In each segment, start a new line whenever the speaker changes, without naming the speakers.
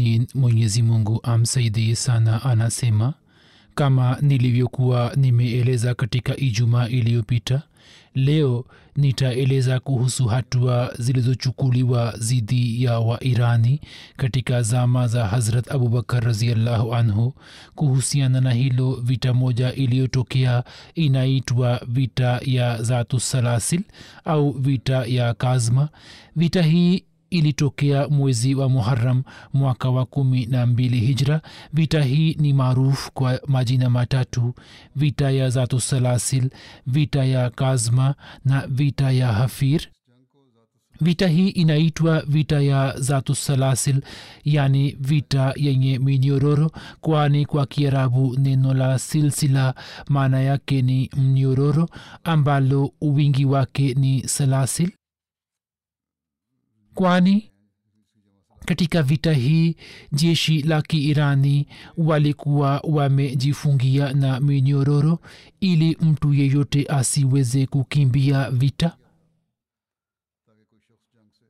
Muminin mwenyezi mungu amsaidie sana anasema kama nilivyokuwa nimeeleza katika ijumaa iliyopita leo nitaeleza kuhusu hatua zilizochukuliwa dhidi ya wairani katika zama za hazrat abubakar raziallahu anhu. Kuhusiana na hilo vita moja iliyotokea inaitwa vita ya zatu salasil au vita ya kazma. Vita hii ilitokea mwezi wa muharam mwaka wa kumi na mbili hijra. Vita hii ni maarufu kwa majina matatu vita ya zatusalasil vita ya kazma na vita ya hafir. Vita hii inaitwa vita ya zatusalasil yani vita yenye minyororo kwani kwa kiarabu neno la silsila maana yake ni mnyororo ambalo wingi wake ni salasil kwani katika vita hii jeshi la kiirani walikuwa wamejifungia na minyororo ili mtu yeyote asiweze kukimbia vita?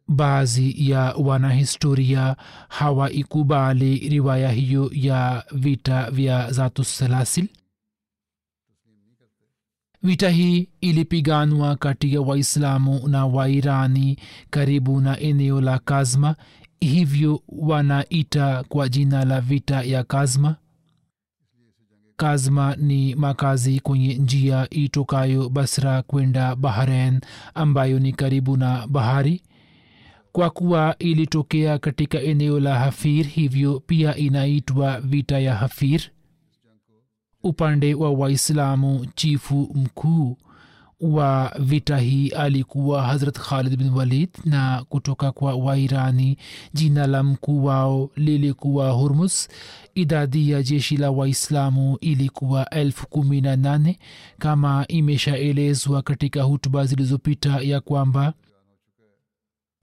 Baadhi ya wanahistoria hawaikubali riwaya hiyo ya vita vya zatusalasil vita hii ilipiganwa kati ya waislamu na wairani karibu na eneo la kazma hivyo wanaita kwa jina la vita ya kazma. Kazma ni makazi kwenye njia itokayo basra kwenda bahrain ambayo ni karibu na bahari. Kwa kuwa ilitokea katika eneo la hafir hivyo pia inaitwa vita ya hafir upande wa waislamu chifu mkuu wa vita hii alikuwa hazrat khalid bin walid na kutoka kwa wairani jina la mkuu wao lilikuwa hurmus. Idadi ya jeshi la waislamu ilikuwa elfu kumi na nane kama imeshaelezwa katika hutuba zilizopita ya kwamba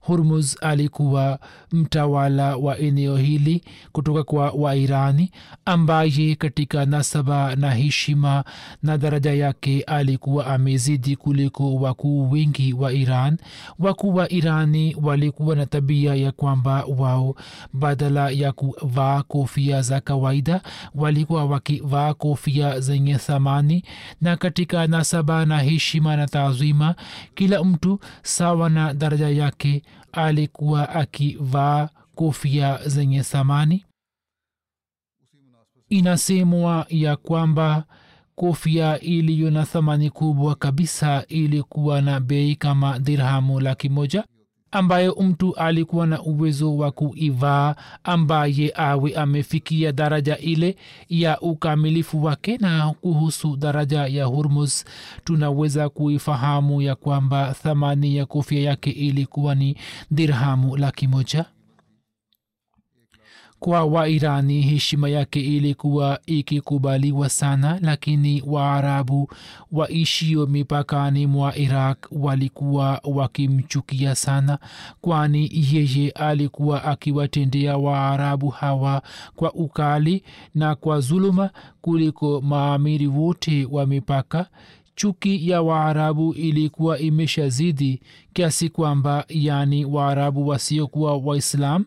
hurmuz alikuwa mtawala wa eneo hili kutoka kwa wairani ambaye katika nasaba na heshima na daraja yake alikuwa amezidi kuliko wakuu wengi wa iran. Wakuu wa irani walikuwa na tabia ya kwamba wao badala ya kuvaa kofia za kawaida walikuwa wakivaa kofia zenye thamani na katika nasaba na heshima na taazima kila mtu sawa na daraja yake alikuwa akivaa kofia zenye thamani. Inasemwa ya kwamba kofia iliyo na thamani kubwa kabisa ilikuwa na bei kama dirhamu laki moja ambayo mtu alikuwa na uwezo wa kuivaa ambaye awe amefikia daraja ile ya ukamilifu wake. Na kuhusu daraja ya hurmus tunaweza kuifahamu ya kwamba thamani ya kofia yake ilikuwa ni dirhamu laki moja kwa wairani heshima yake ilikuwa ikikubaliwa sana lakini waarabu waishio mipakani mwa iraq walikuwa wakimchukia sana kwani yeye alikuwa akiwatendea waarabu hawa kwa ukali na kwa zuluma kuliko maamiri wote wa mipaka. Chuki ya waarabu ilikuwa imeshazidi kiasi kwamba yani waarabu wasiokuwa waislam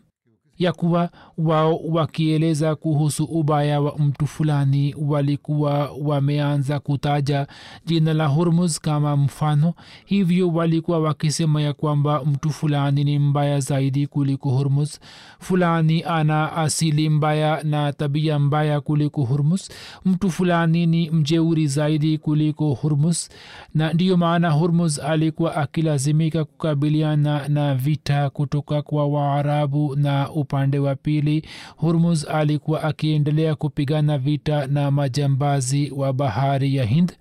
ya kuwa wao wakieleza kuhusu ubaya wa mtu fulani walikuwa wameanza kutaja jina la hormuz kama mfano. Hivyo walikuwa wakisema ya kwamba mtu fulani ni mbaya zaidi kuliko hormuz. Fulani ana asili mbaya na tabia mbaya kuliko hormuz. Mtu fulani ni mjeuri zaidi kuliko hormuz. Na ndiyo maana hormuz alikuwa akilazimika kukabiliana na vita kutoka kwa waarabu na upande wa pili hurmuz alikuwa akiendelea kupigana vita na majambazi wa bahari ya hind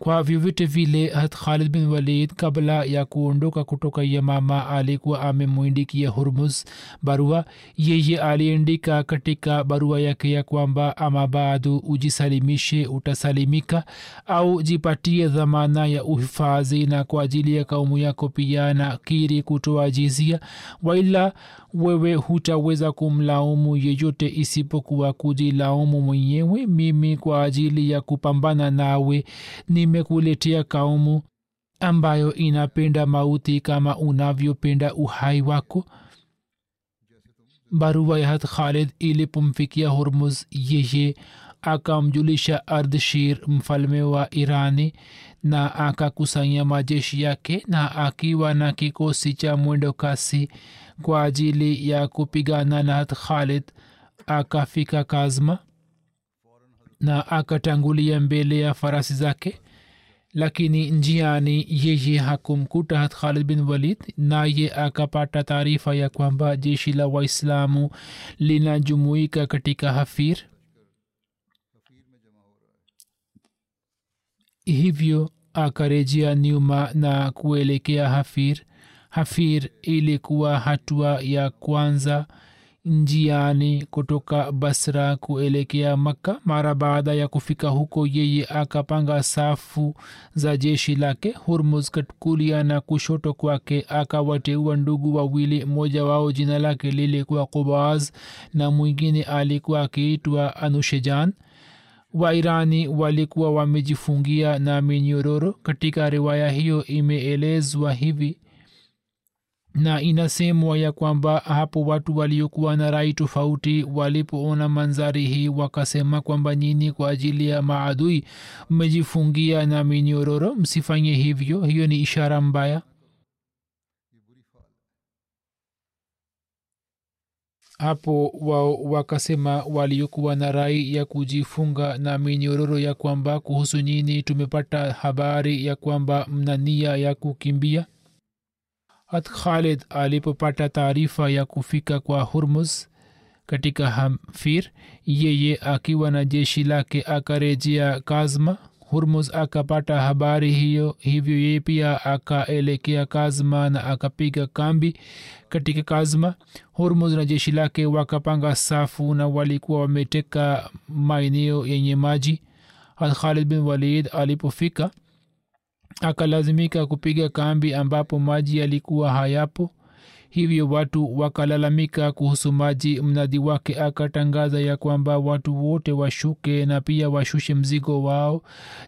kwa vyovyote vile hat khalid bin walid kabla ya kuondoka kutoka yamama alikuwa amemwindikia hurmus barua. Yeye aliandika katika barua yake ya kwamba ama bado ujisalimishe utasalimika au jipatie dhamana ya uhifadhi na kwa ajili ya kaumu yako pia na kiri kutoa jizia waila wewe hutaweza kumlaumu yeyote isipokuwa kujilaumu mwenyewe. Mimi kwa ajili ya kupambana nawe nimekuletea kaumu ambayo inapenda mauti kama unavyopenda uhai wako? Barua ya hat khalid ilipomfikia hormuz yeye akamjulisha ardshir mfalme wa irani na akakusanya majeshi yake na akiwa na kikosi cha mwendo kasi kwa ajili ya kupigana na hat khalid akafika kazma na akatangulia mbele ya farasi zake lakini njiani yeye hakumkuta khalid bin walid naye akapata taarifa ya kwamba jeshi la waislamu linajumuika katika hafir. Hivyo akarejea nyuma na kuelekea hafir. Hafir ilikuwa hatua ya kwanza njiani kutoka basra kuelekea makka. Mara baada ya kufika huko yeye akapanga safu za jeshi lake hurmus kulia na kushoto kwake akawateua ndugu wawili mmoja wao jina lake lilikuwa kubaz na mwingine alikuwa akiitwa anushejan. Wairani walikuwa wamejifungia na minyororo. Katika riwaya hiyo imeelezwa hivi na inasemwa ya kwamba hapo watu waliokuwa na rai tofauti walipoona manzari hii wakasema kwamba nyini kwa ajili ya maadui mmejifungia na minyororo msifanye hivyo. Hiyo ni ishara mbaya. Hapo wao wakasema waliokuwa na rai ya kujifunga na minyororo ya kwamba kuhusu nyini tumepata habari ya kwamba mna nia ya kukimbia hat khalid alipopata taarifa ya kufika kwa hurmus katika hamfir yeye akiwa na jeshi lake akarejea kazma. Hurmus akapata habari hiyo hivyo yeye pia akaelekea kazma na akapiga kambi katika kazma. Hurmus na jeshi lake wakapanga safu na walikuwa wameteka maeneo yenye maji. Hat khalid bin walid alipofika akalazimika kupiga kambi ambapo maji yalikuwa hayapo. Hivyo watu wakalalamika kuhusu maji. Mnadi wake akatangaza ya kwamba watu wote washuke na pia washushe mzigo wao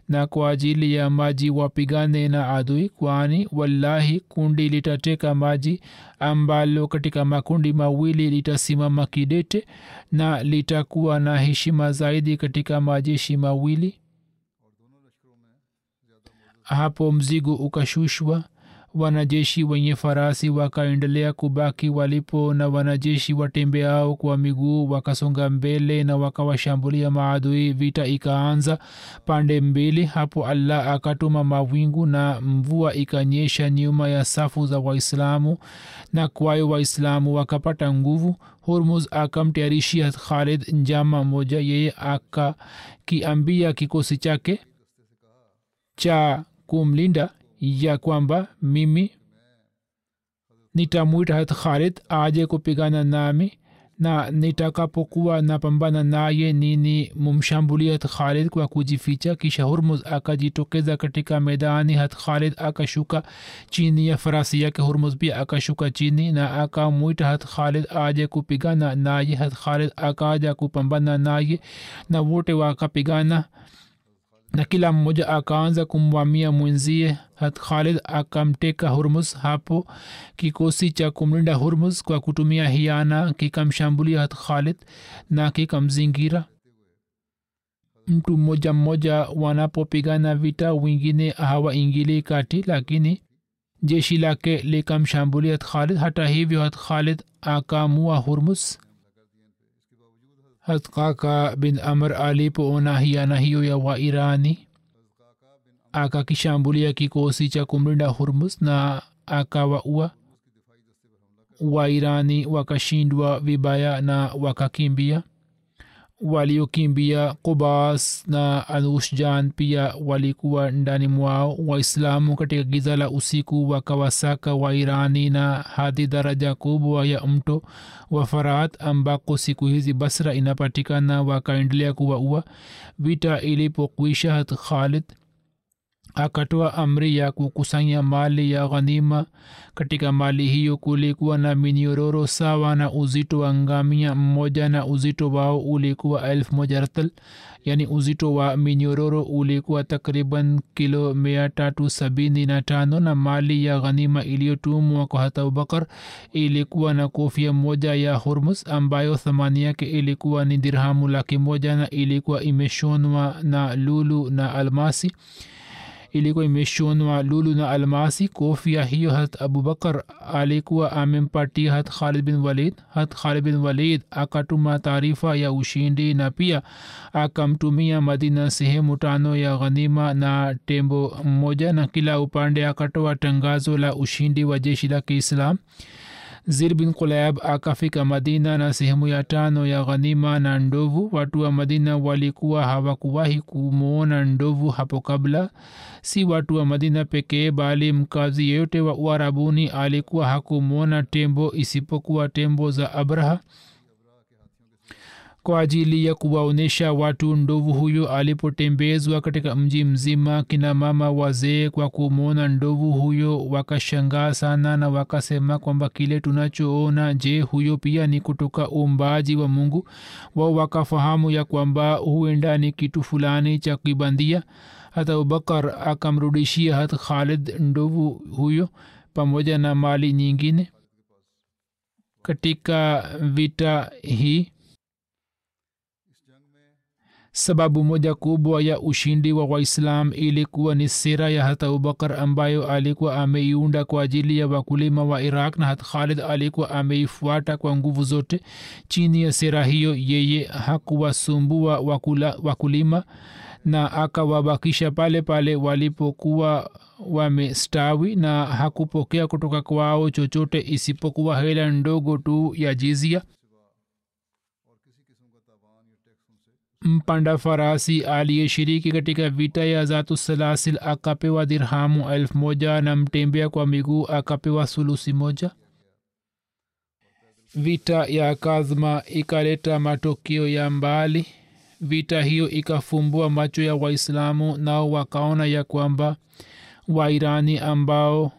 na kwa ajili ya maji wapigane na adui kwani wallahi kundi litateka maji ambalo katika makundi mawili litasimama kidete na litakuwa na heshima zaidi katika majeshi mawili hapo mzigo ukashushwa wanajeshi wenye farasi wakaendelea kubaki walipo na wanajeshi watembeao kwa miguu wakasonga mbele na wakawashambulia maadui. Vita ikaanza pande mbili hapo allah akatuma mawingu na mvua ikanyesha nyuma ya safu za waislamu na kwayo waislamu wakapata nguvu. Hormuz akamtayarishia khalid njama moja yeye akakiambia kikosi chake cha kumlinda ya kwamba mimi nitamwita hat khalid aje kupigana nami na nitakapokuwa napambana naye nini mumshambulia hat khalid kwa kujificha? Kisha hurmuz akajitokeza katika medani hat khalid akashuka chini ya farasi yake hurmuz pia akashuka chini na akamwita hat khalid aje kupigana naye. Hat khalid akaja kupambana naye na wote wakapigana na kila mmoja akaanza kumvamia mwenzie hat khalid akamteka hurmus hapo kikosi cha kumlinda hurmus kwa kutumia hiana kikamshambulia hat khalid na kikamzingira. Mtu mmoja mmoja wanapopigana vita wengine hawaingili kati lakini jeshi lake likamshambulia hat khalid. Hata hivyo hat khalid akamua hurmus hat kaka bin amr alipoona hiana hiyo ya wairani akakishambulia kikosi cha kumlinda hurmus na akawaua. Wairani wakashindwa vibaya na wakakimbia waliokimbia kubas na anushjan pia walikuwa ndani mwao. Waislamu katika giza la usiku wakawasaka wairani na hadi daraja kubwa ya mto wa farat ambako siku hizi basra inapatikana wakaendelea kuwaua. Vita ilipokwisha khalid akatoa amri ya kukusanya mali ya ghanima. Katika mali hiyo kulikuwa na minyororo sawa na uzito wa ngamia mmoja na uzito wao ulikuwa elfu moja ratal. Yani uzito wa minyororo ulikuwa takriban kilo mia tatu sabini na tano na mali ya ghanima iliyotumwa kwa hata abubakar ilikuwa na kofia moja ya hurmus ambayo thamani yake ilikuwa ni dirhamu laki moja na ilikuwa imeshonwa na lulu na almasi ilikuwa imeshonwa lulu na almasi. Kofia hiyo hat abubakar alikuwa amempatia hat khalid bin walid. Hat khalid bin walid akatuma taarifa ya ushindi na pia akamtumia madina sehemu tano ya ghanima na tembo mmoja na kila upande akatoa tangazo la ushindi wa jeshi la kiislam zir bin kulayab akafika madina na sehemu ya tano ya ghanima na ndovu. Watu wa madina walikuwa hawakuwahi kumwona ndovu hapo kabla. Si watu wa madina pekee bali mkazi yeyote wa uarabuni alikuwa hakumwona tembo isipokuwa tembo za abraha kwa ajili ya kuwaonyesha watu ndovu huyo alipotembezwa katika mji mzima. Kina mama wazee kwa kumwona ndovu huyo wakashangaa sana na wakasema kwamba kile tunachoona je huyo pia ni kutoka uumbaji wa mungu? Wao wakafahamu ya kwamba huenda ni kitu fulani cha kibandia. Hata abubakar akamrudishia hat khalid ndovu huyo pamoja na mali nyingine. Katika vita hii sababu moja kubwa ya ushindi wa waislam ilikuwa ni sera ya hat abubakar ambayo alikuwa ameiunda kwa ajili ya wakulima wa iraq na hat khalid alikuwa ameifuata kwa nguvu zote. Chini ya sera hiyo yeye hakuwasumbua wakulima na akawabakisha pale pale walipokuwa wamestawi na hakupokea kutoka kwao chochote isipokuwa hela ndogo tu ya jizia mpanda farasi aliyeshiriki katika vita ya zatusalasil akapewa dirhamu elfu moja na mtembea kwa miguu akapewa sulusi moja? Vita ya kazma ikaleta matokeo ya mbali. Vita hiyo ikafumbua macho ya waislamu nao wakaona ya kwamba wairani ambao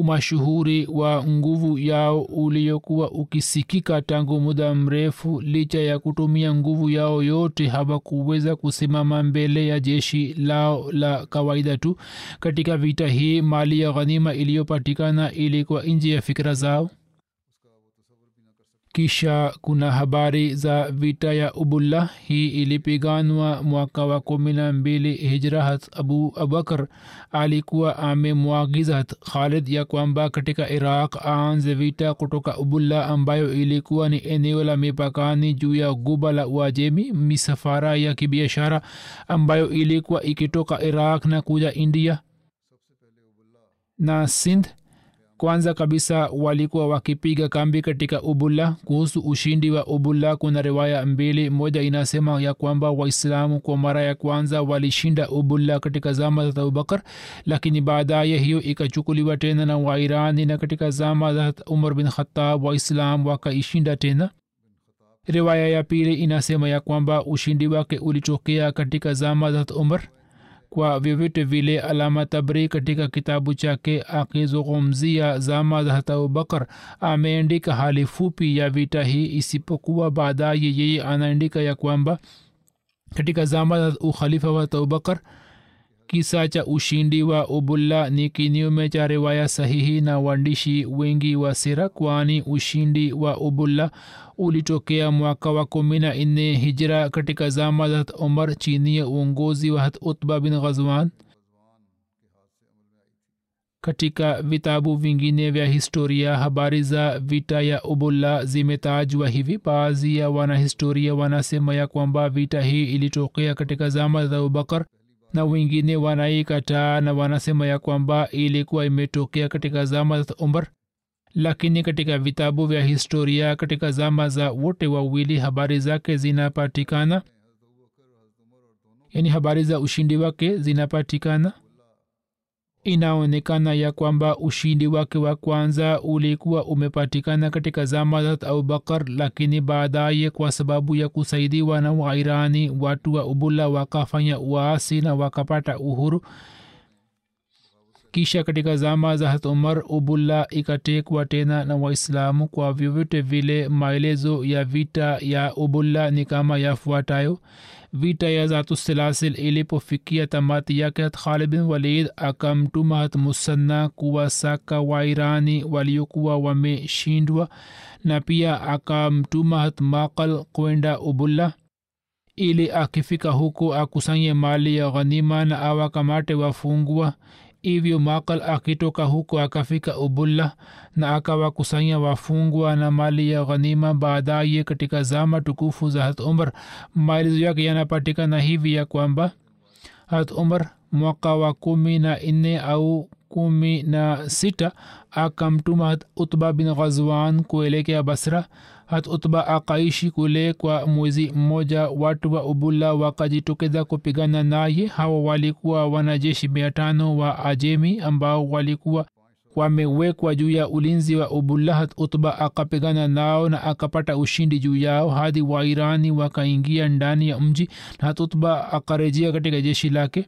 umashuhuri wa nguvu yao uliokuwa ukisikika tangu muda mrefu licha ya kutumia nguvu yao yote hawakuweza kusimama mbele ya jeshi lao la kawaida tu. Katika vita hii mali ya ghanima iliyopatikana ilikuwa nje ya fikira zao kisha kuna habari za vita ya ubullah hii ilipiganwa mwaka wa kumi na mbili hijra. Hat abu abakar alikuwa amemwagiza hat khalid ya kwamba katika iraq aanze vita kutoka ubullah ambayo ilikuwa ni eneo la mipakani juu ya guba la uajemi misafara ya kibiashara ambayo ilikuwa ikitoka iraq na kuja india. Na sindh kwanza kabisa walikuwa wakipiga kambi katika ubulla kuhusu ushindi wa ubulla kuna riwaya mbili. Moja inasema ya kwamba waislamu kwa mara ya kwanza walishinda ubulla katika zama za abubakar lakini baadaye hiyo ikachukuliwa tena na wairani na katika zama za umar bin khatab waislam wakaishinda tena. Riwaya ya pili inasema ya kwamba ushindi wake ulitokea katika zama za umar kwa vyovyote vile alama tabri katika kitabu chake akizungumzia zama za hata abubakar ameandika hali fupi ya vita hii isipokuwa baadaye yeye anaandika ya kwamba katika zama za ukhalifa wa abubakar kisa cha ushindi wa ubulla ni kinyume cha riwaya sahihi na waandishi wengi wa sira kwani ushindi wa ubulla ulitokea mwaka wa kumi na nne hijra katika zama za umar chini ya uongozi wa utba bin ghazwan. Katika vitabu vingine vya historia habari za vita ya ubulla zimetajwa hivi. Baadhi ya wanahistoria wanasema ya kwamba vita hii ilitokea katika zama za abubakar na wengine wanaikataa na wanasema ya kwamba ilikuwa imetokea katika zama za umar lakini katika vitabu vya historia katika zama za wote wawili habari zake zinapatikana. Yani habari za ushindi wake zinapatikana inaonekana ya kwamba ushindi wake wa kwanza ulikuwa umepatikana katika zama za abubakar lakini baadaye kwa sababu ya kusaidiwa na wairani watu wa ubula wakafanya uasi na wakapata uhuru. Kisha katika zama za hat umar ubulla ikatekwa tena na waislamu. Kwa vyovyote vile maelezo ya vita ya ubulla ni kama yafuatayo vita ya zatu silasil ilipofikia tamati yake hat khalid bin walid akamtuma hat musanna kuwasaka wairani waliokuwa wameshindwa na pia akamtuma hat maqal kwenda ubulla ili akifika huko akusanye mali ya ghanima na awakamate wafungwa hivyo makal akitoka huko akafika ubulla na akawakusanya wafungwa na mali ya ghanima baadaye katika zama tukufu za hat umar. Maelezo yake yanapatikana hivi ya kwamba hat umar mwaka wa kumi na nne au kumi na sita akamtuma hat utba bin ghazwan kuelekea basra. Hat utba akaishi kule kwa mwezi mmoja. Watu wa ubula wakajitokeza kupigana naye. Hawa walikuwa wanajeshi mia tano wa ajemi ambao walikuwa wamewekwa juu ya ulinzi wa ubulla hat utba akapigana nao na akapata ushindi juu yao hadi wairani wakaingia ndani ya mji. Na hat utba akarejea katika jeshi lake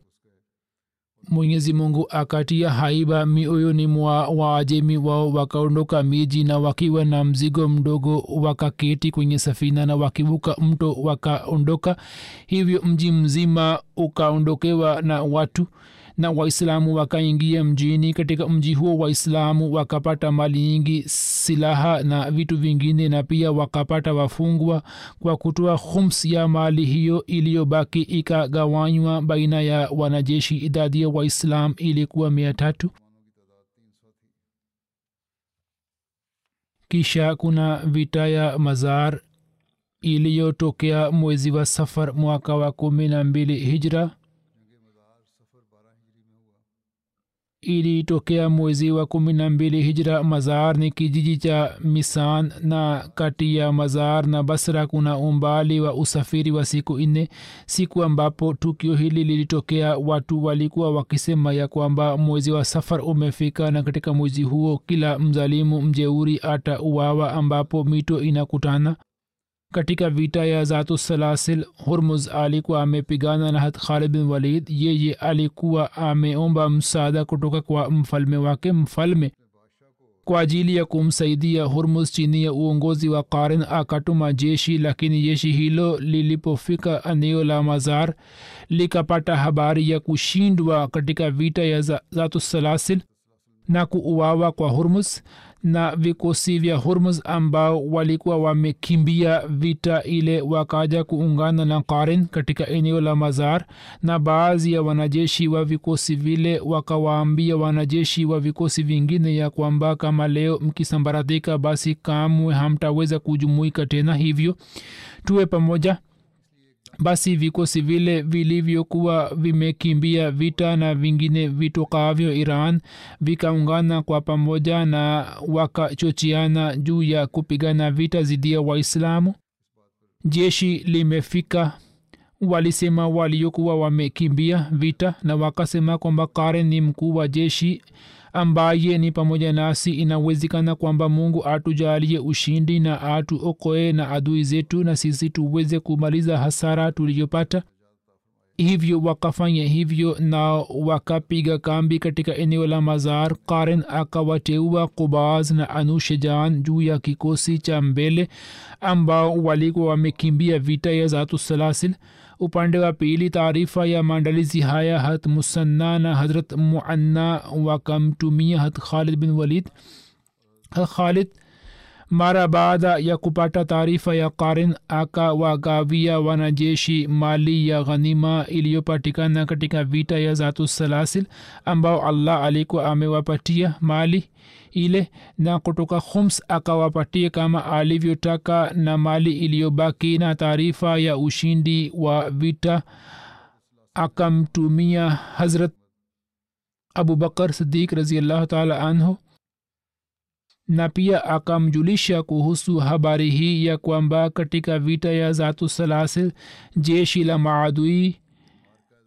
mwenyezi mungu akatia haiba mioyoni mwa waajemi wao wakaondoka miji na wakiwa na mzigo mdogo wakaketi kwenye safina na wakivuka mto wakaondoka. Hivyo mji mzima ukaondokewa na watu na waislamu wakaingia mjini. Katika mji huo waislamu wakapata mali nyingi silaha na vitu vingine na pia wakapata wafungwa kwa kutoa khums ya mali hiyo iliyobaki ikagawanywa baina ya wanajeshi. Idadi ya waislam ilikuwa mia tatu. Kisha kuna vita ya mazar iliyotokea mwezi wa safar mwaka wa kumi na mbili hijra ilitokea mwezi wa kumi na mbili hijra mazar ni kijiji cha misan na kati ya mazar na basra kuna umbali wa usafiri wa siku nne siku ambapo tukio hili lilitokea. Watu walikuwa wakisema ya kwamba mwezi wa safar umefika na katika mwezi huo kila mzalimu mjeuri ata uwawa ambapo mito inakutana katika vita ya zatu salasil hurmuz alikuwa amepigana na khalid bin walid. Yeye alikuwa ameomba msaada kutoka kwa mfalme wake mfalme kwa ajili ya kumsaidia hurmuz chini ya uongozi wa karin akatuma jeshi lakini jeshi hilo lilipofika eneo la mazar likapata habari ya kushindwa katika vita ya zatu salasil na kuuawa kwa hurmuz na vikosi vya hurmuz ambao walikuwa wamekimbia vita ile wakaja kuungana na karin katika eneo la mazar na baadhi ya wanajeshi wa vikosi vile wakawaambia wanajeshi wa vikosi vingine ya kwamba kama leo mkisambaratika basi kamwe hamtaweza kujumuika tena. Hivyo tuwe pamoja basi vikosi vile vilivyokuwa vimekimbia vita na vingine vitokavyo iran vikaungana kwa pamoja na wakachochiana juu ya kupigana vita dhidi ya waislamu. Jeshi limefika walisema waliokuwa wamekimbia vita na wakasema kwamba karen ni mkuu wa jeshi ambaye ni pamoja nasi inawezekana kwamba mungu atujalie ushindi na atuokoe na adui zetu na sisi tuweze kumaliza hasara tuliyopata. Hivyo wakafanya hivyo na wakapiga kambi katika eneo la mazar. Karen akawateua kubaz na anushejan juu ya kikosi cha mbele ambao walikuwa wamekimbia vita ya zatu salasil upande wa pili taarifa ya maandalizi haya hat musanna na hazrat muanna wakamtumia hat khalid bin walid hat khalid mara baada ya kupata taarifa ya karin akawagawia wanajeshi mali ya ghanima iliyopatikana katika vita ya zatusalasil ambao allah alikuwa amewapatia mali ile na kutoka khums akawapatia kama alivyotaka na mali iliyobaki na taarifa ya ushindi wa vita akamtumia hazrat abubakar sidik raziallahu taala anhu na pia akamjulisha kuhusu habari hii ya kwamba katika vita ya zatu salasil jeshi la maadui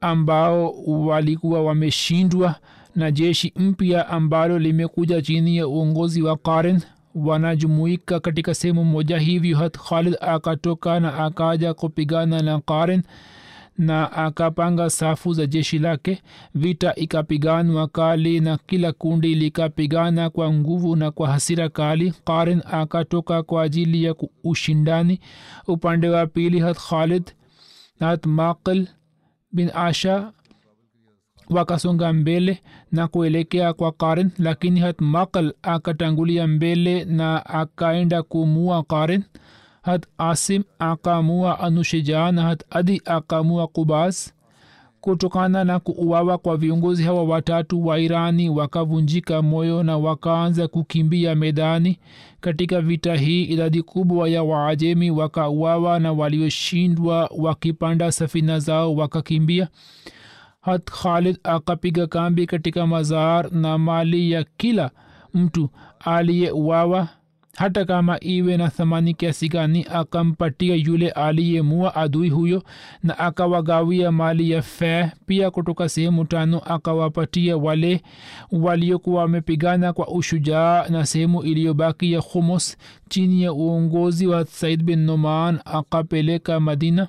ambao walikuwa wameshindwa na jeshi mpya ambalo limekuja chini ya uongozi wa karen wanajumuika katika sehemu moja hivyo. Hat khalid akatoka na akaja kupigana na karen na akapanga safu za jeshi lake. Vita ikapiganwa kali na kila kundi likapigana kwa nguvu na kwa hasira kali. Karin akatoka kwa ajili ya ushindani. Upande wa pili hat khalid na maqil bin asha wakasonga mbele na kuelekea kwa karin lakini hat maqal akatangulia mbele na akaenda kumua karen hat asim akamua na hat adi akamua kubas kutokana na kuuawa kwa viongozi hawa watatu wa irani wakavunjika moyo na wakaanza kukimbia medani. Katika vita hii idadi kubwa ya waajemi wakauawa na walioshindwa wakipanda safina zao wakakimbia. Hat khalid akapiga kambi katika mazar na mali ya kila mtu aliyeuawa hata kama iwe na thamani kiasi gani akampatia yule aliyemua adui huyo na akawagawia mali ya fe pia kutoka sehemu tano akawapatia wale waliokuwa wamepigana kwa ushujaa na sehemu iliyobaki ya khumos chini ya uongozi wa said bin noman akapeleka madina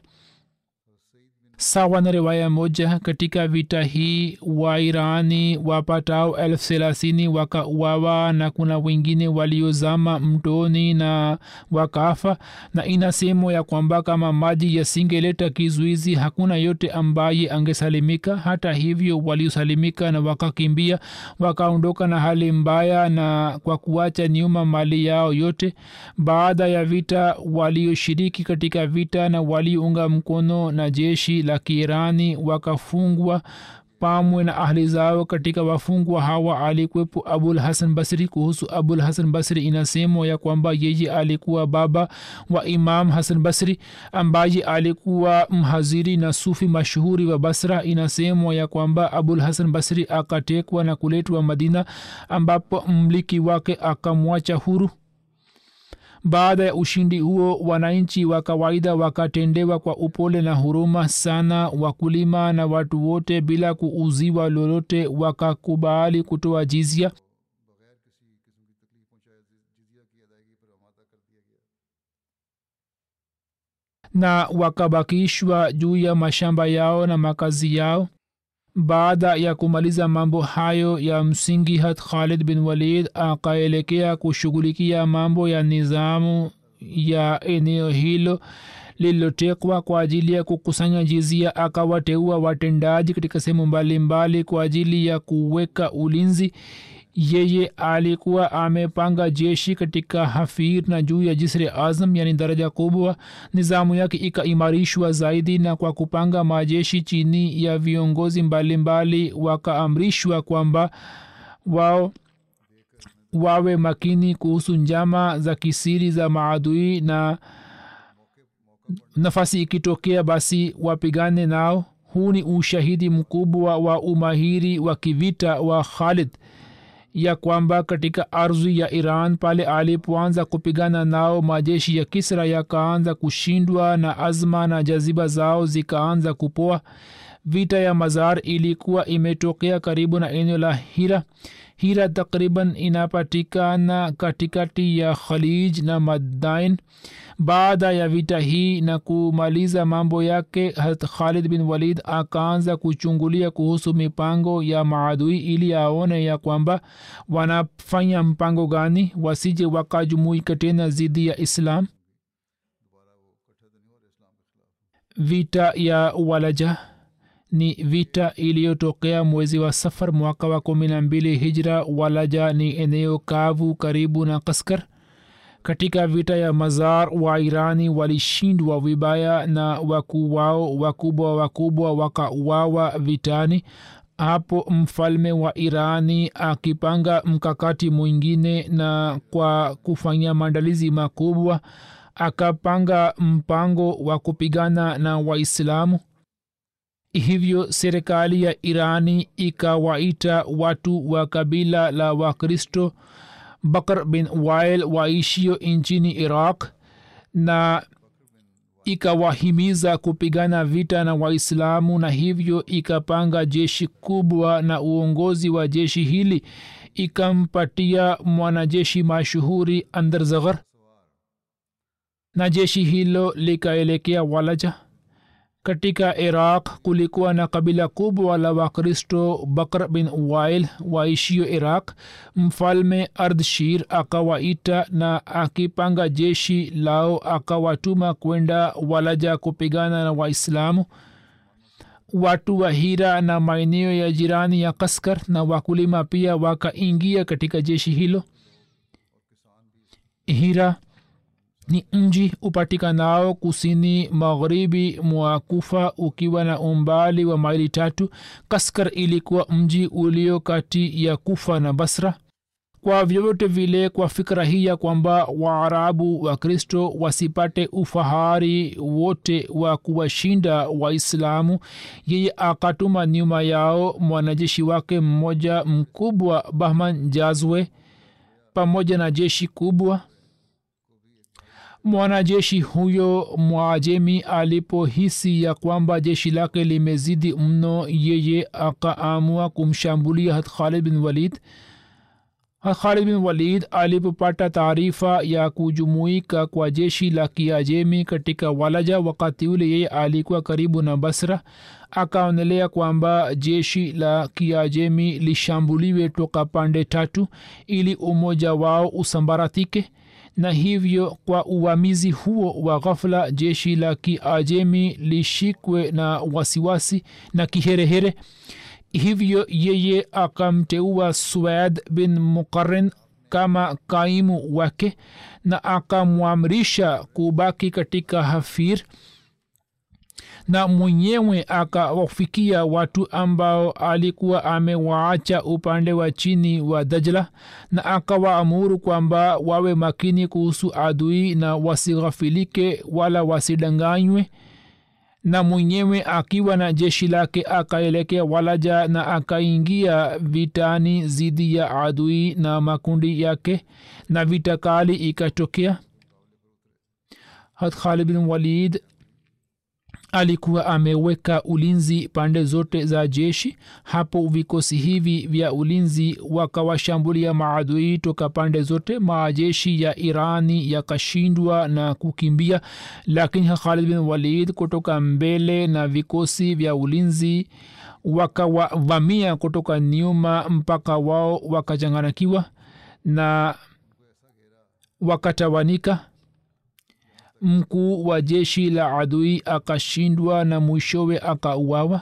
sawa na riwaya moja katika vita hii wairani wapatao elfu thelathini wakauawa na kuna wengine waliozama mtoni na wakafa na inasemwa ya kwamba kama maji yasingeleta kizuizi hakuna yote ambaye angesalimika. Hata hivyo waliosalimika na wakakimbia wakaondoka na hali mbaya na kwa kuacha nyuma mali yao yote. Baada ya vita walioshiriki katika vita na waliunga mkono na jeshi la kiirani wakafungwa pamwe na ahli zao katika wafungwa hawa alikwepo abul hasan basri. Kuhusu abul hasan basri inasemwa ya kwamba yeye alikuwa baba wa imam hasan basri ambaye alikuwa mhaziri na sufi mashuhuri wa basra. Inasemwa ya kwamba abul hasan basri akatekwa na kuletwa madina ambapo mliki wake akamwacha huru baada ya ushindi huo wananchi wa kawaida wakatendewa kwa upole na huruma sana wakulima na watu wote bila kuuziwa lolote wakakubali kutoa jizia na wakabakishwa juu ya mashamba yao na makazi yao baada ya kumaliza mambo hayo ya msingi hat khalid bin walid akaelekea kushughulikia mambo ya nizamu ya eneo hilo lililotekwa kwa ajili ya kukusanya jizia akawateua watendaji katika sehemu mbalimbali kwa ajili ya kuweka ulinzi yeye alikuwa amepanga jeshi katika hafir na juu ya jisri azam yani daraja kubwa. Nizamu yake ikaimarishwa zaidi na kwa kupanga majeshi chini ya viongozi mbalimbali wakaamrishwa kwamba wao wawe makini kuhusu njama za kisiri za maadui na nafasi ikitokea basi wapigane nao. Huu ni ushahidi mkubwa wa umahiri wa kivita wa khalid ya kwamba katika ardhi ya iran pale alipoanza kupigana nao majeshi ya kisra yakaanza kushindwa na azma na jaziba zao zikaanza kupoa vita ya mazar ilikuwa imetokea karibu na eneo la hira. Hira takriban inapatikana katikati ya khalij na madain baada ya vita hii na kumaliza mambo yake harat khalid bin walid akaanza kuchungulia kuhusu mipango ya maadui ili aone ya kwamba wanafanya mpango gani wasije wakajumuika tena zidi ya islam. Vita ya walaja ni vita iliyotokea mwezi wa safar mwaka wa kumi na mbili hijra walaja ni eneo kavu karibu na kaskar. Katika vita ya mazar wa irani walishindwa vibaya na wakuu wao wakubwa wakubwa wakauawa vitani. Hapo mfalme wa irani akipanga mkakati mwingine na kwa kufanya maandalizi makubwa akapanga mpango wa kupigana na waislamu hivyo serikali ya irani ikawaita watu wa kabila la wakristo bakr bin wail waishio nchini iraq na ikawahimiza kupigana vita na waislamu na hivyo ikapanga jeshi kubwa na uongozi wa jeshi hili ikampatia mwanajeshi mashuhuri andarzaghar na jeshi hilo likaelekea walaja katika iraq kulikuwa na kabila kubwa la wakristo bakr bin wail waishio iraq. Mfalme ardshir akawaita na akipanga jeshi lao akawatuma kwenda walaja kupigana na waislamu. Watu wa hira na maeneo ya jirani ya kaskar na wakulima pia wakaingia katika jeshi hilo. Hira ni mji upatikanao kusini magharibi mwa kufa ukiwa na umbali wa maili tatu. Kaskar ilikuwa mji ulio kati ya kufa na basra. Kwa vyovyote vile kwa fikra hii ya kwamba waarabu wa kristo wasipate ufahari wote wa kuwashinda waislamu yeye akatuma nyuma yao mwanajeshi wake mmoja mkubwa bahman jazwe pamoja na jeshi kubwa mwanajeshi huyo mwajemi alipohisi ya kwamba jeshi lake limezidi mno yeye akaamua kumshambulia hat khalid bin walid. Hat khalid bin walid alipopata taarifa ya kujumuika kwa jeshi la kiajemi katika walaja wakati ule yeye alikuwa karibu na basra akaonelea kwamba jeshi la kiajemi lishambuliwe toka pande tatu ili umoja wao usambaratike na hivyo kwa uvamizi huo wa ghafla jeshi la kiajemi lishikwe na wasiwasi na kiherehere. Hivyo yeye akamteua suad bin muqarin kama kaimu wake na akamwamrisha kubaki katika hafir na mwenyewe akawafikia watu ambao alikuwa amewaacha upande wa chini wa dajla na akawaamuru kwamba wawe makini kuhusu adui na wasighafilike wala wasidanganywe. Na mwenyewe akiwa na jeshi lake akaelekea walaja na akaingia vitani zidi ya adui na makundi yake na vita kali ikatokea. Hat khalid bin walid alikuwa ameweka ulinzi pande zote za jeshi. Hapo vikosi hivi vya ulinzi wakawashambulia maadui toka pande zote. Majeshi ya irani yakashindwa na kukimbia. Lakini khalid bin walid kutoka mbele na vikosi vya ulinzi wakawavamia kutoka nyuma mpaka wao wakachanganikiwa na wakatawanika mkuu wa jeshi la adui akashindwa na mwishowe akauawa?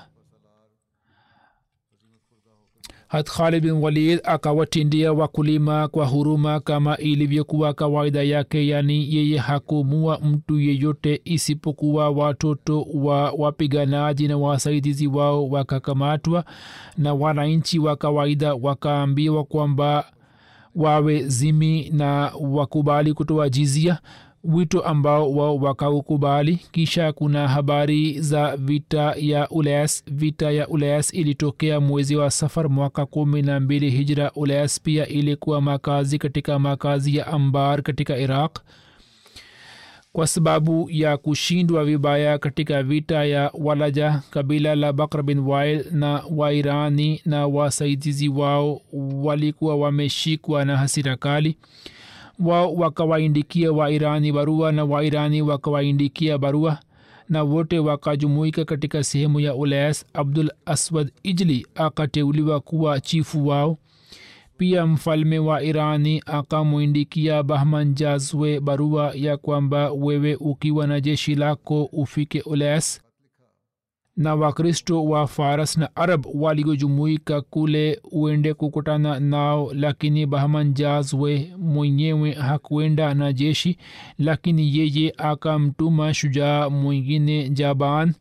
Hat khalid bin walid akawatindia wakulima kwa huruma kama ilivyokuwa kawaida yake yani yeye hakumua mtu yeyote isipokuwa watoto wa wapiganaji na wasaidizi wao wakakamatwa na wananchi wa kawaida wakaambiwa kwamba wawe zimi na wakubali kutoa jizia wito ambao wao wakaukubali. Kisha kuna habari za vita ya ules vita ya ules ilitokea mwezi wa safar mwaka kumi na mbili hijra. Ules pia ilikuwa makazi katika makazi ya ambar katika iraq. Kwa sababu ya kushindwa vibaya katika vita ya walaja kabila la bakr bin wail na wairani na wasaidizi wao walikuwa wameshikwa na hasira kali wao wakawaindikia wairani barua na wairani wakawaindikia barua na wote wakajumuika katika sehemu ya ulayas abdul aswad ijli akateuliwa kuwa chifu wao. Pia mfalme wa irani akamwindikia bahman jazwe barua ya kwamba wewe ukiwa na jeshi lako ufike ules na wakristo wa faras na arab waliojumuika kule uende kukutana nao lakini bahman jazwe mwenyewe hakuenda na jeshi lakini yeye akamtuma shujaa mwingine jaban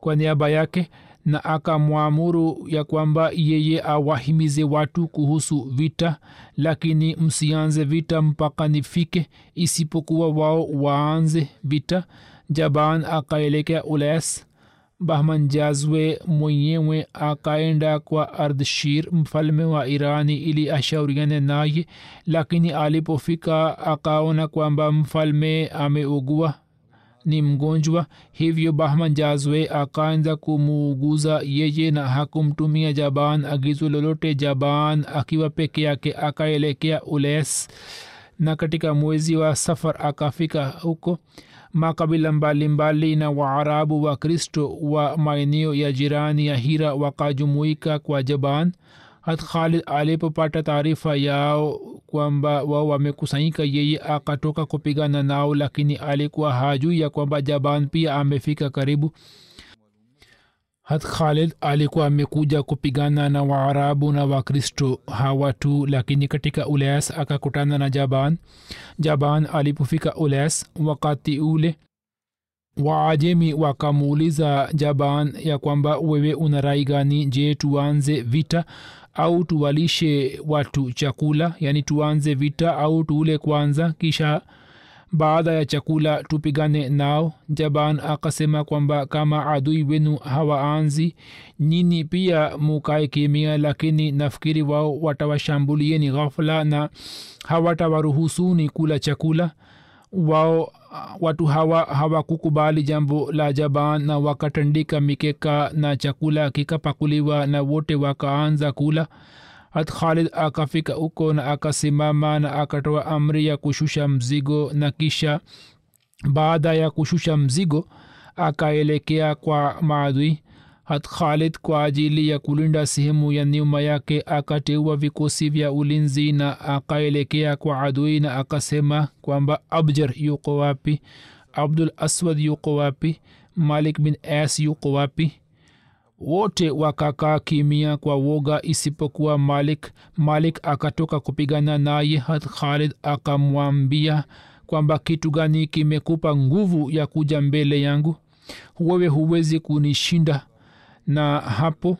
kwa niaba yake na akamwamuru ya kwamba yeye awahimize watu kuhusu vita lakini msianze vita mpaka nifike isipokuwa wao waanze vita jaban akaelekea ules bahman jazwe mwenyewe akaenda kwa ardshir mfalme wa irani ili ashauriane naye lakini alipofika akaona kwamba mfalme ameugua ni mgonjwa hivyo bahman jazwe akaanza kumuuguza yeye na hakumtumia jaban agizo lolote. Jaban akiwa peke yake akaelekea ules na katika mwezi wa safar akafika huko makabila mbalimbali na waarabu wa kristo wa maeneo ya jirani ya hira wakajumuika kwa jaban. Hat khalid alipopata taarifa yao kwamba wao wamekusanyika yeye akatoka kupigana nao lakini alikuwa hajui ya kwamba jaban pia amefika karibu hat khalid alikuwa amekuja kupigana na waarabu na wakristo hawa tu lakini katika ules akakutana na jaban. Jaban alipofika ules wakati ule waajemi wakamuuliza jaban ya kwamba wewe una rai gani? Je tuanze vita au tuwalishe watu chakula? Yani tuanze vita au tuule kwanza? Kisha baada ya chakula tupigane nao. Jaban akasema kwamba kama adui wenu hawaanzi nyini pia mukae kimia lakini nafikiri wao watawashambulieni ghafula na hawatawaruhusuni kula chakula. Wao watu hawa hawakukubali jambo la jaban na wakatandika mikeka na chakula kikapakuliwa na wote wakaanza kula hat khalid akafika huko na akasimama na akatoa amri ya kushusha mzigo na kisha baada ya kushusha mzigo akaelekea kwa maadui. Hat khalid kwa ajili ya kulinda sehemu ya nyuma yake akateua vikosi vya ulinzi na akaelekea kwa adui na akasema kwamba abjar yuko wapi? Abdul aswad yuko wapi? Malik bin as yuko wapi wote wakakaa kimia kwa woga isipokuwa malik. Malik akatoka kupigana naye hat khalid akamwambia kwamba kitu gani kimekupa nguvu ya kuja mbele yangu? Wewe huwezi kunishinda. Na hapo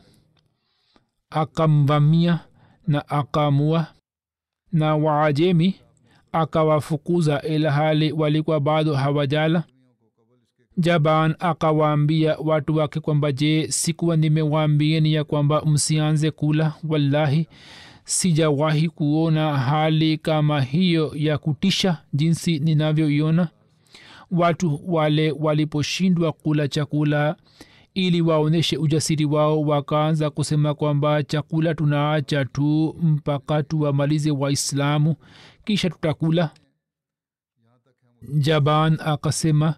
akamvamia na akamua na waajemi akawafukuza ila hali walikuwa bado hawajala jaban akawaambia watu wake kwamba je sikuwa nimewaambieni ya kwamba msianze kula? Wallahi sijawahi kuona hali kama hiyo ya kutisha jinsi ninavyoiona. Watu wale waliposhindwa kula chakula ili waonyeshe ujasiri wao wakaanza kusema kwamba chakula tunaacha tu mpaka tuwamalize waislamu kisha tutakula. Jaban akasema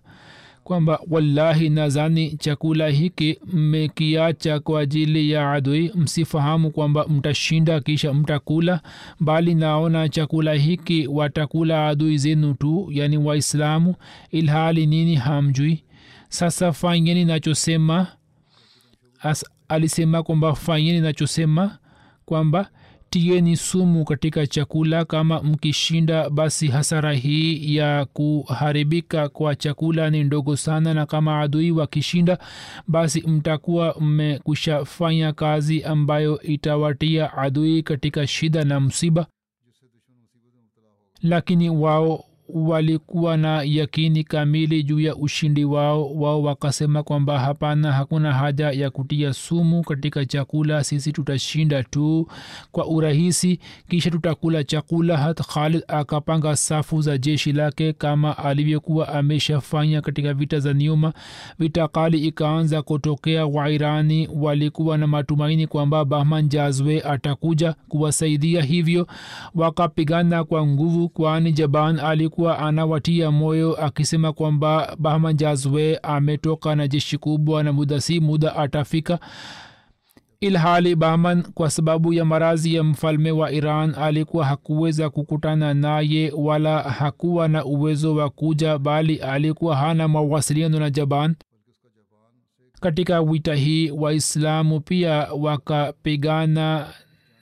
kwamba wallahi nazani chakula hiki mmekiacha kwa ajili ya adui. Msifahamu kwamba mtashinda kisha mtakula bali naona chakula hiki watakula adui zenu tu yani waislamu ilhali nini hamjui. Sasa fanyeni nachosema. Alisema kwamba fanyeni nachosema kwamba tieni sumu katika chakula. Kama mkishinda basi hasara hii ya kuharibika kwa chakula ni ndogo sana na kama adui wakishinda basi mtakuwa mmekushafanya kazi ambayo itawatia adui katika shida na msiba. Lakini wao walikuwa na yakini kamili juu ya ushindi wao. Wao wakasema kwamba hapana hakuna haja ya kutia sumu katika chakula sisi tutashinda tu kwa urahisi. Kisha tutakula chakula hat khalid akapanga safu za jeshi lake kama alivyokuwa ameshafanya katika vita za nyuma. Vita kali ikaanza kutokea wairani walikuwa na matumaini kwamba bahman jazwe atakuja kuwasaidia hivyo. Wakapigana kwa nguvu kwani jaban alikuwa anawatia moyo akisema kwamba bahman jazwe ametoka na jeshi kubwa na muda si muda atafika ilhali bahman kwa sababu ya marazi ya mfalme wa iran alikuwa hakuweza kukutana naye wala hakuwa na uwezo wa kuja bali alikuwa hana mawasiliano na jaban. Katika wita hii waislamu pia wakapigana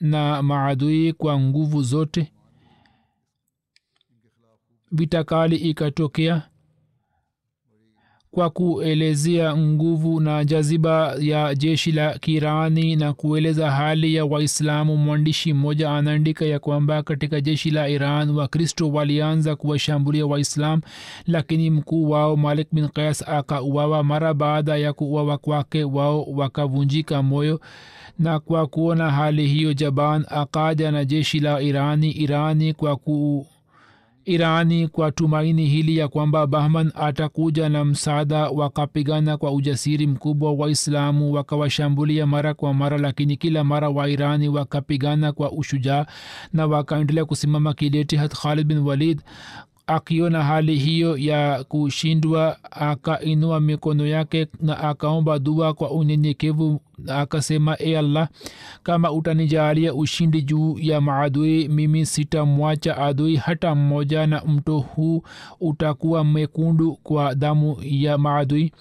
na maadui kwa nguvu zote vita kali ikatokea kwa kuelezea nguvu na jaziba ya jeshi la kirani na kueleza hali ya waislamu mwandishi mmoja anaandika ya kwamba katika jeshi la iran wakristo walianza kuwashambulia waislam lakini mkuu wao malik bin qais akauawa mara baada ya kuuawa kwake. Wao wakavunjika moyo na kwa kuona hali hiyo jaban akaja na jeshi la irani irani kwa ku irani kwa tumaini hili ya kwamba bahman atakuja na msaada wakapigana kwa ujasiri mkubwa waislamu wakawashambulia mara kwa mara lakini kila mara wairani wakapigana kwa ushujaa na wakaendelea kusimama kidete. Hat khalid bin walid akiona hali hiyo ya kushindwa akainua mikono yake na akaomba dua kwa unyenyekevu akasema e allah kama utanijalia ushindi juu ya maadui mimi sitamwacha adui hata mmoja na mto huu utakuwa mekundu kwa damu ya maadui.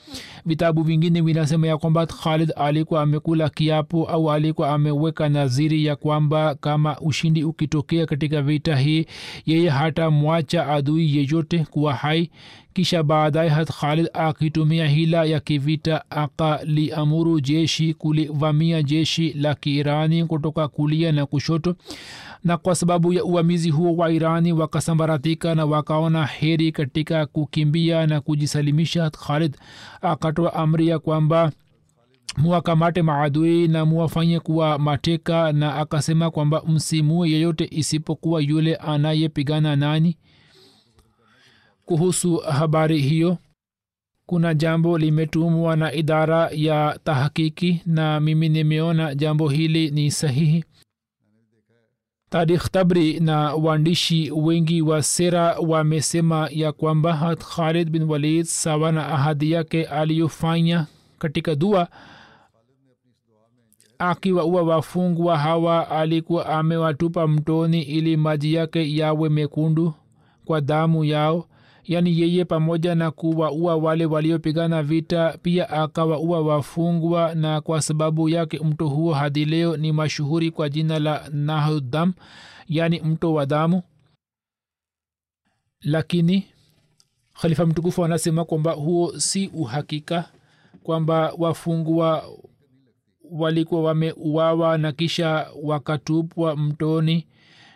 Vitabu vingine vinasema ya kwamba khalid alikuwa amekula kiapo au alikuwa ameweka naziri ya kwamba kama ushindi ukitokea katika vita hii yeye hata mwacha adui yeyote kuwa hai kisha baadaye hat khalid akitumia hila ya kivita akaliamuru jeshi kulivamia jeshi la kiirani kutoka kulia na kushoto. Na kwa sababu ya uamizi huo wa irani wakasambaratika na wakaona heri katika kukimbia na kujisalimisha. Khalid akatoa amri ya kwamba muwakamate maadui na muwafanye kuwa mateka na akasema kwamba msimue yeyote isipokuwa yule anayepigana nani kuhusu habari hiyo kuna jambo limetumwa na idara ya tahakiki na mimi nimeona jambo hili ni sahihi. Tarikh tabri na waandishi wengi wa sera wamesema ya kwamba khalid bin walid sawa na ahadi yake aliyofanya katika dua akiwaua wafungwa hawa alikuwa amewatupa mtoni ili maji yake yawe mekundu kwa damu yao yaani yeye pamoja na kuwaua wale waliopigana vita pia akawaua wafungwa na kwa sababu yake mto huo hadi leo ni mashuhuri kwa jina la nahdam yaani mto wa damu. Lakini khalifa mtukufu anasema kwamba huo si uhakika kwamba wafungwa walikuwa wameuawa na kisha wakatupwa mtoni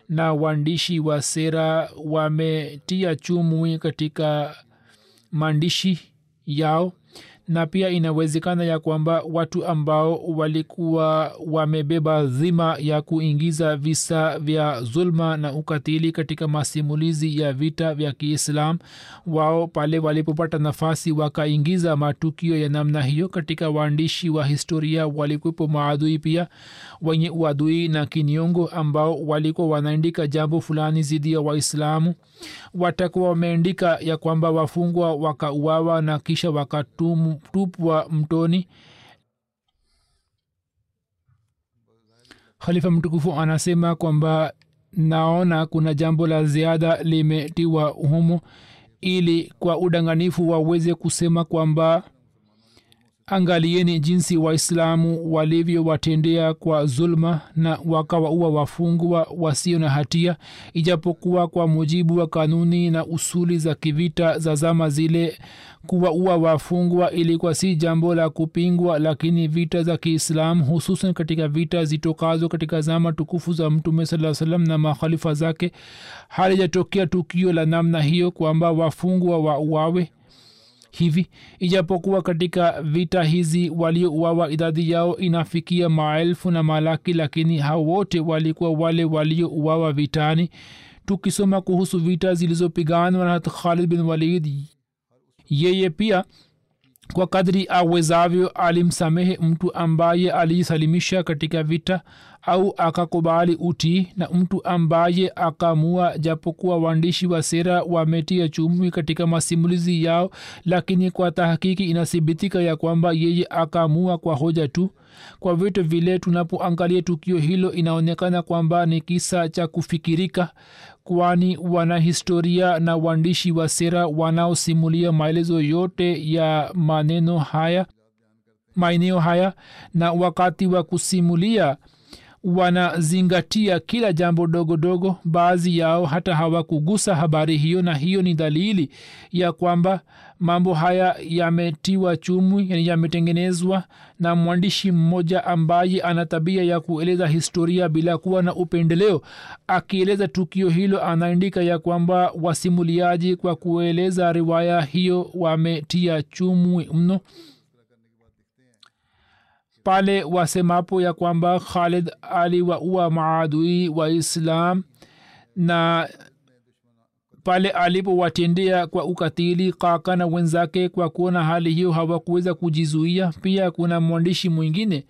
na waandishi wa sera wametia chumwi katika maandishi yao na pia inawezekana ya kwamba watu ambao walikuwa wamebeba dhima ya kuingiza visa vya zulma na ukatili katika masimulizi ya vita vya kiislam wao pale walipopata nafasi wakaingiza matukio ya namna hiyo katika waandishi wa historia walikuwepo maadui pia wenye uadui na kiniongo ambao walikuwa wanaandika jambo fulani zidi ya waislamu watakuwa wameandika ya kwamba wafungwa wakauawa na kisha wakatupwa mtoni. Khalifa mtukufu anasema kwamba naona kuna jambo la ziada limetiwa humo ili kwa udanganifu waweze kusema kwamba angalieni jinsi waislamu walivyowatendea kwa zulma na wakawaua wafungwa wasio na hatia ijapokuwa kwa mujibu wa kanuni na usuli za kivita za zama zile kuwaua wafungwa ilikuwa si jambo la kupingwa lakini vita za kiislamu hususan katika vita zitokazo katika zama tukufu za mtume saa salam na makhalifa zake. Halijatokea tukio la namna hiyo kwamba wafungwa wauawe hivi. Ijapokuwa katika vita hizi waliouawa idadi yao inafikia maelfu na malaki lakini hao wote walikuwa wale waliouawa vitani. Tukisoma kuhusu vita zilizopiganwa na khalid bin walid yeye pia kwa kadri awezavyo alimsamehe mtu ambaye alijisalimisha katika vita au akakubali uti na mtu ambaye akamua japokuwa waandishi wa sera wametia chumwi katika masimulizi yao lakini kwa tahakiki inathibitika ya kwamba yeye akamua kwa hoja tu. Kwa vitu vile tunapoangalia tukio hilo inaonekana kwamba ni kisa cha kufikirika kwani wanahistoria na waandishi wa sera wanaosimulia maelezo yote ya maneno haya maeneo haya na wakati wa kusimulia wanazingatia kila jambo dogo dogo. Baadhi yao hata hawakugusa habari hiyo na hiyo ni dalili ya kwamba mambo haya yametiwa chumwi yani yametengenezwa na mwandishi mmoja ambaye ana tabia ya kueleza historia bila kuwa na upendeleo. Akieleza tukio hilo anaandika ya kwamba wasimuliaji kwa kueleza riwaya hiyo wametia chumwi mno pale wasemapo ya kwamba khalid aliwaua maadui wa islam na pale alipowatendea kwa ukatili kaka na wenzake kwa kuona hali hiyo hawakuweza kujizuia. Pia kuna mwandishi mwingine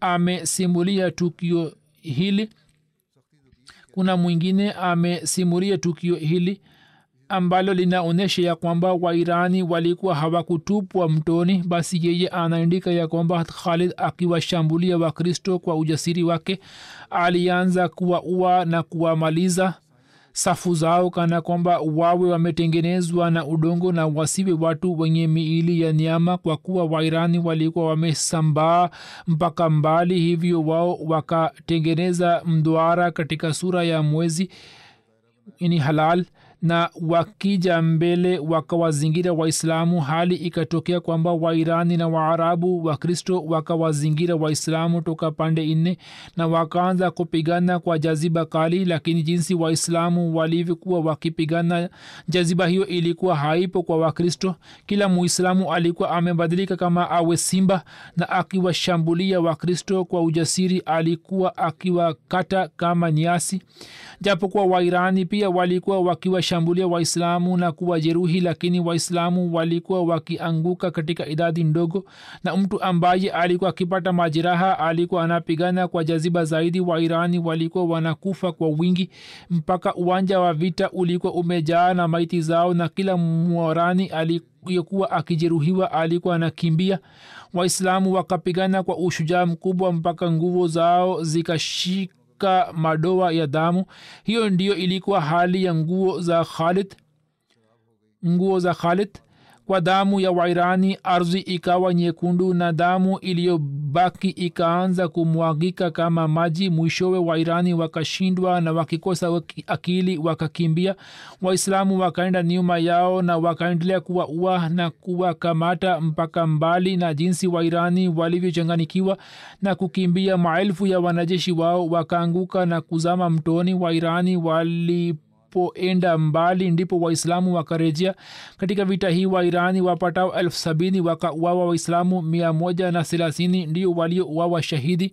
amesimulia tukio hili. Kuna mwingine amesimulia tukio hili ambalo linaonyesha ya kwamba wairani walikuwa hawakutupwa mtoni basi yeye anaandika ya kwamba khalid akiwashambulia wakristo kwa ujasiri wake alianza kuwaua na kuwamaliza safu zao kana kwamba wawe wametengenezwa na udongo na wasiwe watu wenye miili ya nyama kwa kuwa wairani walikuwa wamesambaa mpaka mbali hivyo wao wakatengeneza mduara katika sura ya mwezi ini halal na wakija mbele wakawazingira waislamu hali ikatokea kwamba wairani na waarabu wakristo wakawazingira waislamu toka pande nne na wakaanza kupigana kwa jaziba kali lakini jinsi waislamu walivyokuwa wakipigana jaziba hiyo ilikuwa haipo kwa wakristo. Kila muislamu alikuwa amebadilika kama awe simba na akiwashambulia wakristo kwa ujasiri alikuwa akiwakata kama nyasi. Japokuwa wairani pia walikuwa wakiwashambulia waislamu na kuwajeruhi lakini waislamu walikuwa wakianguka katika idadi ndogo na mtu ambaye alikuwa akipata majeraha alikuwa anapigana kwa jaziba zaidi. Wairani walikuwa wanakufa kwa wingi mpaka uwanja wa vita ulikuwa umejaa na maiti zao na kila mwarani aliyekuwa akijeruhiwa alikuwa anakimbia. Waislamu wakapigana kwa ushujaa mkubwa mpaka nguvu zao zikashika katika madoa ya damu. Hiyo ndiyo ilikuwa hali ya nguo za khalid. Nguo za khalid kwa damu ya wairani ardhi ikawa nyekundu na damu iliyobaki ikaanza kumwagika kama maji. Mwishowe wairani wakashindwa na wakikosa akili wakakimbia. Waislamu wakaenda nyuma yao na wakaendelea kuwaua na kuwakamata mpaka mbali na jinsi wairani walivyochanganikiwa na kukimbia. Maelfu ya wanajeshi wao wakaanguka na kuzama mtoni. Wairani wali walipoenda mbali ndipo waislamu wakarejea. Katika vita hii wairani wapatao elfu sabini wakauawa waislamu mia moja na thelathini ndio waliouawa shahidi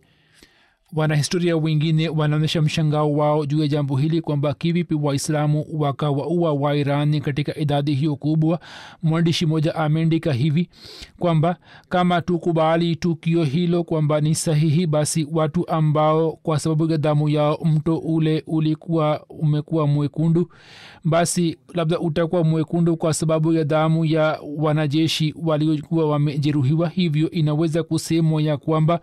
wanahistoria wengine wanaonyesha mshangao wao juu ya jambo hili kwamba kivipi waislamu wakawaua wairani katika idadi hiyo kubwa. Mwandishi mmoja ameandika hivi kwamba kama tukubali tukio hilo kwamba ni sahihi basi watu ambao kwa sababu ya damu yao mto ule ulikuwa umekuwa mwekundu basi labda utakuwa mwekundu kwa sababu ya damu ya wanajeshi waliokuwa wamejeruhiwa. Hivyo inaweza kusemwa ya kwamba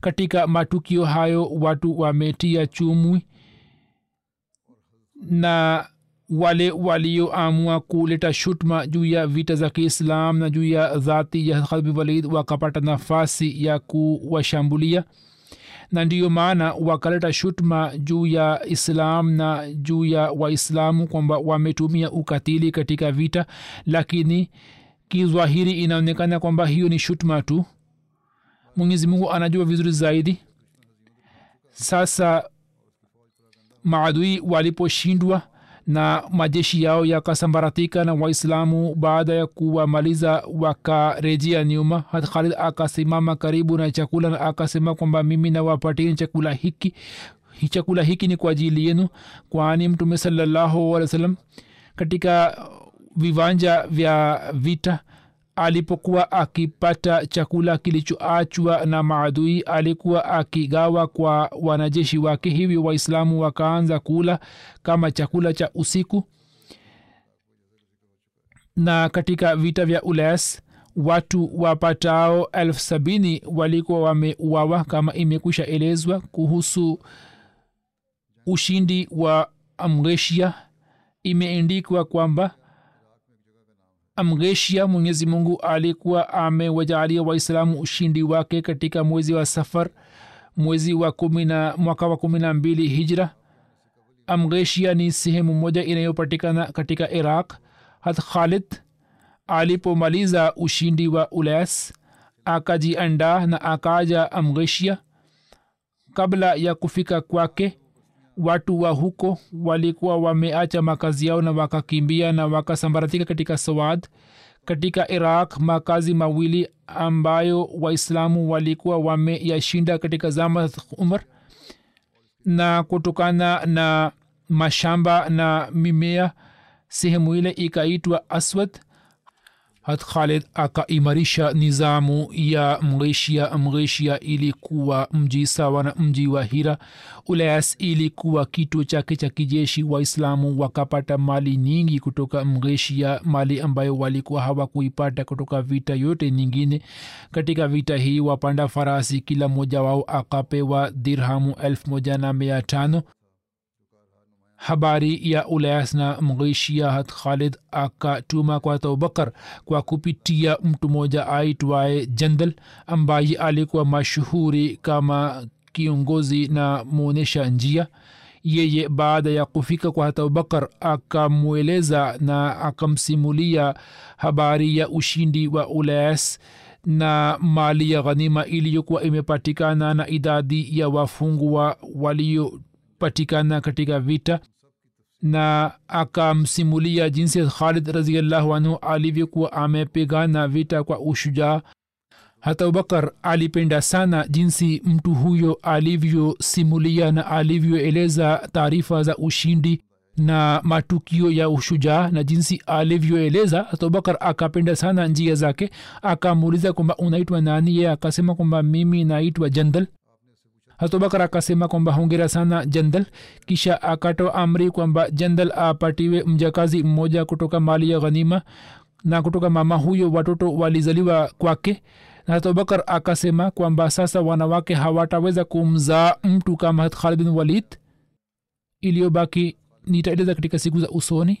katika matukio hayo watu wametia chumwi na wale walioamua kuleta shutma juu ya vita za kiislam na juu ya dhati ya khalbi walid wakapata nafasi ya kuwashambulia. Na ndiyo maana wakaleta shutma juu ya islam na juu ya waislamu kwamba wametumia ukatili katika vita lakini kizwahiri inaonekana kwamba hiyo ni shutma tu mwenyezi mungu anajua vizuri zaidi. Sasa maadui waliposhindwa na majeshi yao yakasambaratika na waislamu baada ya kuwamaliza wakarejea nyuma hat khalid akasimama karibu na chakula na akasema kwamba mimi nawapatini chakula hiki. Chakula hiki ni kwa ajili yenu kwani mtume salallahu alih wa sallam katika viwanja vya vita alipokuwa akipata chakula kilichoachwa na maadui alikuwa akigawa kwa wanajeshi wake. Hivyo waislamu wakaanza kula kama chakula cha usiku. Na katika vita vya ulas watu wapatao elfu walikuwa wameuawa kama imekwisha elezwa kuhusu ushindi wa mresia imeendikwa kwamba amgeshia mwenyezi mungu alikuwa amewajaalia waislamu ushindi wake katika mwezi wa safar mwezi wa kumina, mwaka wa kumi na mbili hijra. Amgeshia ni sehemu moja inayopatikana katika iraq. Hat khalid alipomaliza ushindi wa ulas akajiandaa na akaja amgeshia kabla ya kufika kwake watu wa huko walikuwa wameacha makazi yao na wakakimbia na wakasambaratika katika sawad katika iraq makazi mawili ambayo waislamu walikuwa wameyashinda katika zama umar. Na kutokana na mashamba na mimea sehemu ile ikaitwa aswad hat khalid akaimarisha nizamu ya mgheshia mgheshia ilikuwa mji sawa na mji wa hira. Ulayas ilikuwa kituo chake cha kijeshi. Waislamu wakapata mali nyingi kutoka mgheshia mali ambayo walikuwa hawakuipata kutoka vita yote nyingine. Katika vita hii wapanda farasi kila mmoja wao akapewa dirhamu elfu moja na mia tano habari ya ulayas na mghishia hat khalid akatuma kwa abubakar kwa kupitia mtu mmoja aitwaye jandal ambaye alikuwa mashuhuri kama kiongozi na mwonyesha njia. Yeye baada ya kufika kwa hata akamweleza na akamsimulia habari ya ushindi wa ulayas na mali ya ghanima iliyokuwa imepatikana na idadi ya wafungwa waliopatikana katika vita na akamsimulia jinsi khalid raziallahu anhu alivyokuwa amepigana vita kwa ushujaa. Hata abubakar alipenda sana jinsi mtu huyo alivyosimulia na alivyoeleza taarifa za ushindi na matukio ya ushujaa na jinsi alivyoeleza. Hata abubakar akapenda sana njia zake akamuuliza kwamba unaitwa nani? Ye akasema kwamba mimi naitwa jandal hatubakar akasema kwamba hongera sana jandal kisha akatoa amri kwamba jandal apatiwe mjakazi mmoja kutoka mali ya ghanima. Na kutoka mama huyo watoto walizaliwa kwake. Na hatobakar akasema kwamba sasa wanawake hawataweza kumzaa mtu kama khalid bin walid. Iliyobaki nitaeleza katika siku za usoni